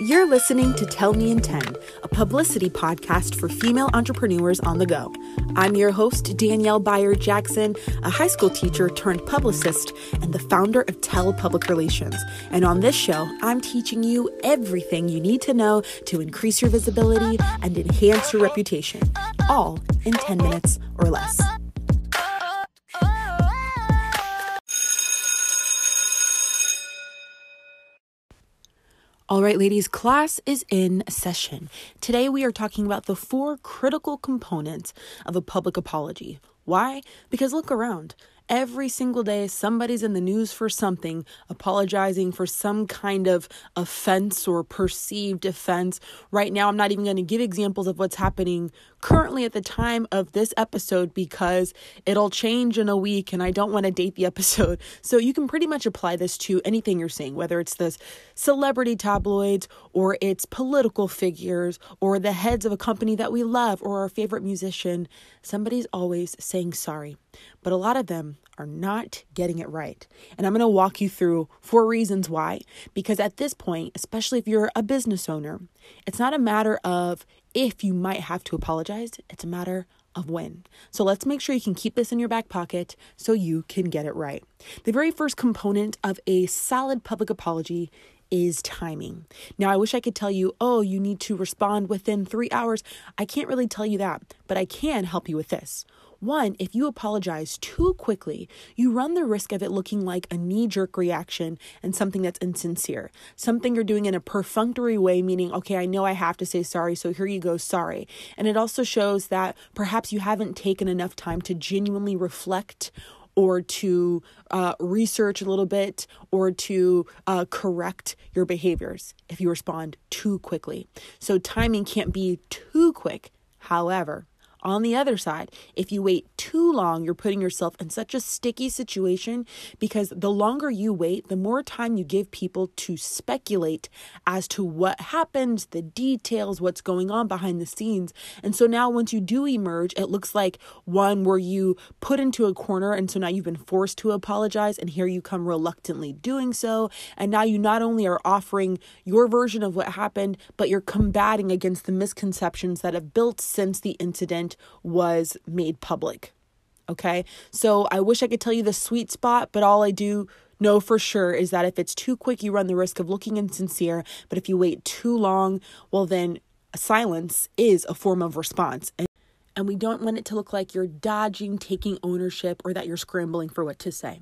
You're listening to Tell Me in 10, a publicity podcast for female entrepreneurs on the go. I'm your host, Danielle Bayard Jackson, a high school teacher turned publicist and the founder of Tell Public Relations. And on this show, I'm teaching you everything you need to know to increase your visibility and enhance your reputation, all in 10 minutes or less. All right, ladies, class is in session. Today we are talking about the four critical components of a public apology. Why? Because look around. Every single day, somebody's in the news for something, apologizing for some kind of offense or perceived offense. Right now, I'm not even going to give examples of what's happening currently at the time of this episode because it'll change in a week and I don't want to date the episode. So you can pretty much apply this to anything you're seeing, whether it's this celebrity tabloids or it's political figures or the heads of a company that we love or our favorite musician. Somebody's always saying sorry but a lot of them are not getting it right. And I'm going to walk you through four reasons why. Because at this point, especially if you're a business owner, it's not a matter of if you might have to apologize, it's a matter of when. So let's make sure you can keep this in your back pocket so you can get it right. The very first component of a solid public apology is timing. Now, I wish I could tell you, oh, you need to respond within three hours. I can't really tell you that, but I can help you with this. One, if you apologize too quickly, you run the risk of it looking like a knee jerk reaction and something that's insincere. Something you're doing in a perfunctory way, meaning, okay, I know I have to say sorry, so here you go, sorry. And it also shows that perhaps you haven't taken enough time to genuinely reflect or to uh, research a little bit or to uh, correct your behaviors if you respond too quickly. So, timing can't be too quick. However, on the other side, if you wait too long, you're putting yourself in such a sticky situation because the longer you wait, the more time you give people to speculate as to what happened, the details, what's going on behind the scenes. And so now, once you do emerge, it looks like one where you put into a corner, and so now you've been forced to apologize, and here you come reluctantly doing so. And now you not only are offering your version of what happened, but you're combating against the misconceptions that have built since the incident was made public. Okay. So I wish I could tell you the sweet spot, but all I do know for sure is that if it's too quick, you run the risk of looking insincere. But if you wait too long, well, then silence is a form of response. And, and we don't want it to look like you're dodging taking ownership or that you're scrambling for what to say.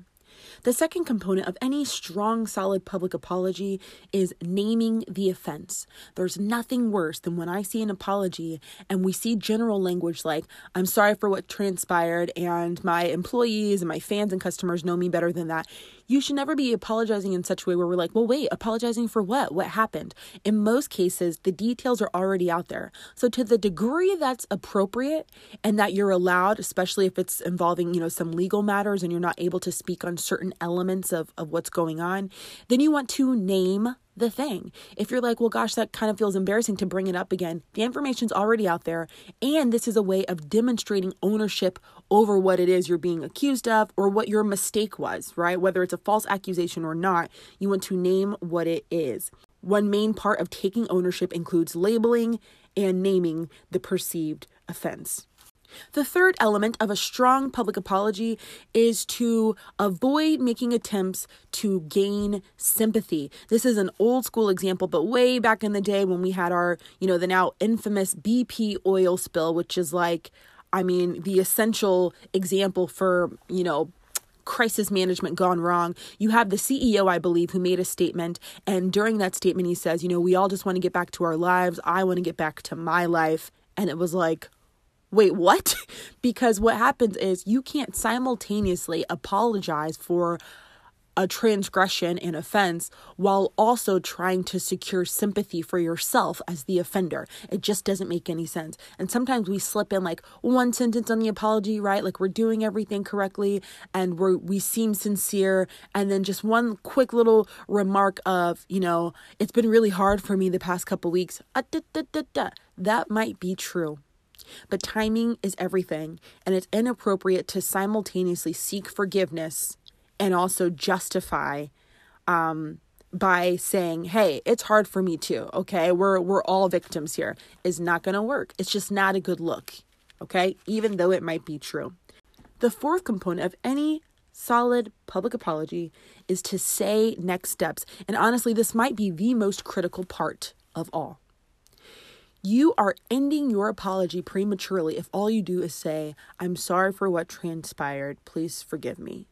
The second component of any strong, solid public apology is naming the offense. There's nothing worse than when I see an apology and we see general language like, I'm sorry for what transpired, and my employees and my fans and customers know me better than that you should never be apologizing in such a way where we're like, well, wait, apologizing for what? What happened? In most cases, the details are already out there. So, to the degree that's appropriate and that you're allowed, especially if it's involving, you know, some legal matters and you're not able to speak on certain elements of, of what's going on, then you want to name the thing. If you're like, well, gosh, that kind of feels embarrassing to bring it up again, the information's already out there. And this is a way of demonstrating ownership over what it is you're being accused of or what your mistake was, right? Whether it's a false accusation or not, you want to name what it is. One main part of taking ownership includes labeling and naming the perceived offense. The third element of a strong public apology is to avoid making attempts to gain sympathy. This is an old school example, but way back in the day when we had our, you know, the now infamous BP oil spill, which is like, I mean, the essential example for, you know, crisis management gone wrong. You have the CEO, I believe, who made a statement. And during that statement, he says, you know, we all just want to get back to our lives. I want to get back to my life. And it was like, wait, what? because what happens is you can't simultaneously apologize for a transgression and offense while also trying to secure sympathy for yourself as the offender. It just doesn't make any sense. And sometimes we slip in like one sentence on the apology, right? Like we're doing everything correctly and we we seem sincere and then just one quick little remark of, you know, it's been really hard for me the past couple weeks. Uh, da, da, da, that might be true. But timing is everything, and it's inappropriate to simultaneously seek forgiveness and also justify um, by saying, "Hey, it's hard for me too." Okay? We're we're all victims here is not going to work. It's just not a good look. Okay? Even though it might be true. The fourth component of any solid public apology is to say next steps. And honestly, this might be the most critical part of all. You are ending your apology prematurely if all you do is say, I'm sorry for what transpired. Please forgive me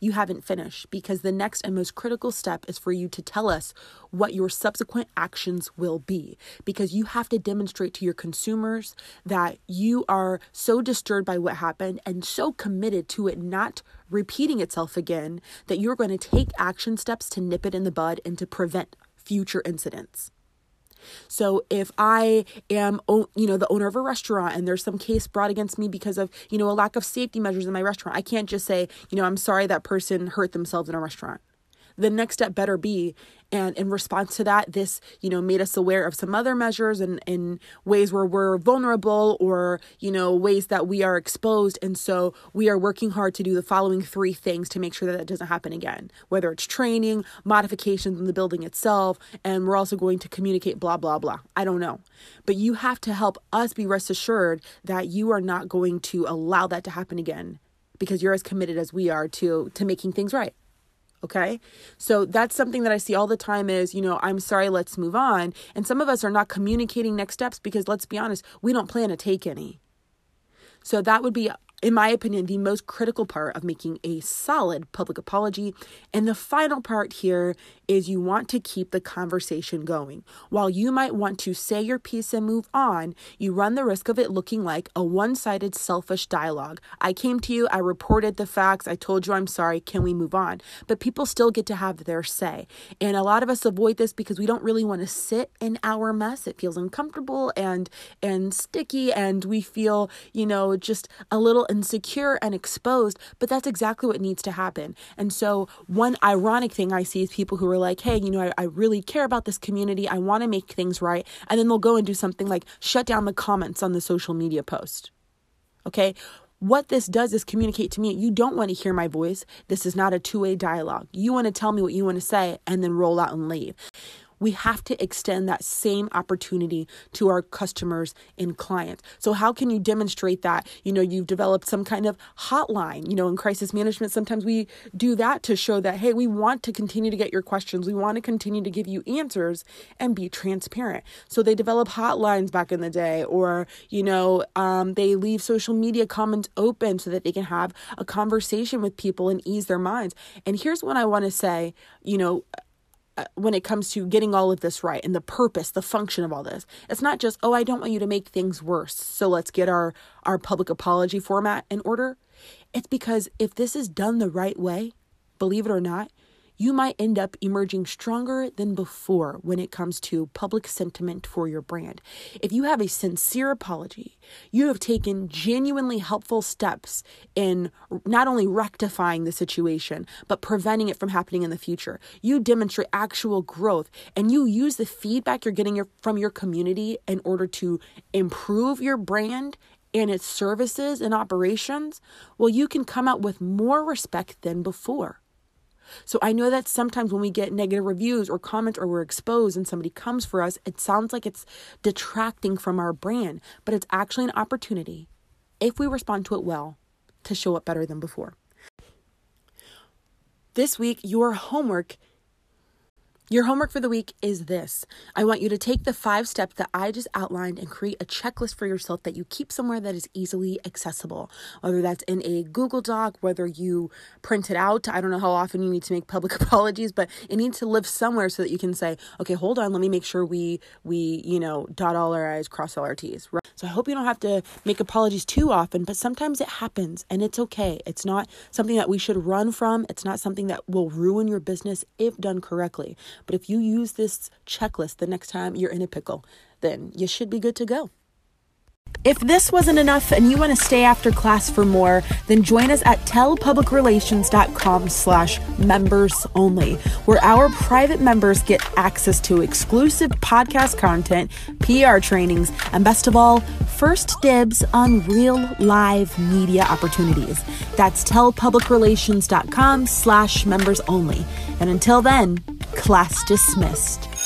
you haven't finished because the next and most critical step is for you to tell us what your subsequent actions will be because you have to demonstrate to your consumers that you are so disturbed by what happened and so committed to it not repeating itself again that you're going to take action steps to nip it in the bud and to prevent future incidents. So if I am, you know, the owner of a restaurant and there's some case brought against me because of, you know, a lack of safety measures in my restaurant, I can't just say, you know, I'm sorry that person hurt themselves in a restaurant the next step better be. And in response to that this you know made us aware of some other measures and in ways where we're vulnerable or you know ways that we are exposed. And so we are working hard to do the following three things to make sure that that doesn't happen again whether it's training modifications in the building itself and we're also going to communicate blah blah blah. I don't know. But you have to help us be rest assured that you are not going to allow that to happen again because you're as committed as we are to to making things right Okay. So that's something that I see all the time is, you know, I'm sorry, let's move on. And some of us are not communicating next steps because let's be honest, we don't plan to take any. So that would be in my opinion, the most critical part of making a solid public apology. And the final part here is you want to keep the conversation going. While you might want to say your piece and move on, you run the risk of it looking like a one sided, selfish dialogue. I came to you, I reported the facts, I told you I'm sorry, can we move on? But people still get to have their say. And a lot of us avoid this because we don't really want to sit in our mess. It feels uncomfortable and and sticky and we feel, you know, just a little insecure and exposed, but that's exactly what needs to happen. And so, one ironic thing I see is people who are like, hey, you know, I, I really care about this community. I want to make things right. And then they'll go and do something like shut down the comments on the social media post. Okay. What this does is communicate to me you don't want to hear my voice. This is not a two way dialogue. You want to tell me what you want to say and then roll out and leave we have to extend that same opportunity to our customers and clients. So how can you demonstrate that? You know, you've developed some kind of hotline. You know, in crisis management, sometimes we do that to show that, hey, we want to continue to get your questions. We want to continue to give you answers and be transparent. So they develop hotlines back in the day, or, you know, um, they leave social media comments open so that they can have a conversation with people and ease their minds. And here's what I want to say, you know, Uh, when it comes to getting all of this right and the purpose, the function of all this. It's not just, oh, I don't want you to make things worse. So let's get our, our public apology format in order. It's because if this is done the right way, believe it or not, you might end up emerging stronger than before when it comes to public sentiment for your brand. If you have a sincere apology, you have taken genuinely helpful steps in not only rectifying the situation, but preventing it from happening in the future. You demonstrate actual growth and you use the feedback you're getting from your community in order to improve your brand and its services and operations, well, you can come out with more respect than before. So I know that sometimes when we get negative reviews or comments or we're exposed and somebody comes for us, it sounds like it's detracting from our brand, but it's actually an opportunity, if we respond to it well, to show up better than before. This week, your homework your homework for the week is this I want you to take the five steps that I just outlined and create a checklist for yourself that you keep somewhere that is easily accessible, whether that's in a Google Doc, whether you print it out. I don't know how often you need to make public apologies, but it needs to live somewhere so that you can say, okay, hold on, let me make sure we, we, you know, dot all our I's, cross all our T's. Right? So I hope you don't have to make apologies too often, but sometimes it happens and it's okay. It's not something that we should run from, it's not something that will ruin your business if done correctly. But if you use this checklist the next time you're in a pickle, then you should be good to go. If this wasn't enough and you want to stay after class for more, then join us at tellpublicrelations.com slash members only, where our private members get access to exclusive podcast content, PR trainings, and best of all, first dibs on real live media opportunities. That's tellpublicrelations.com slash members only. And until then, Class dismissed.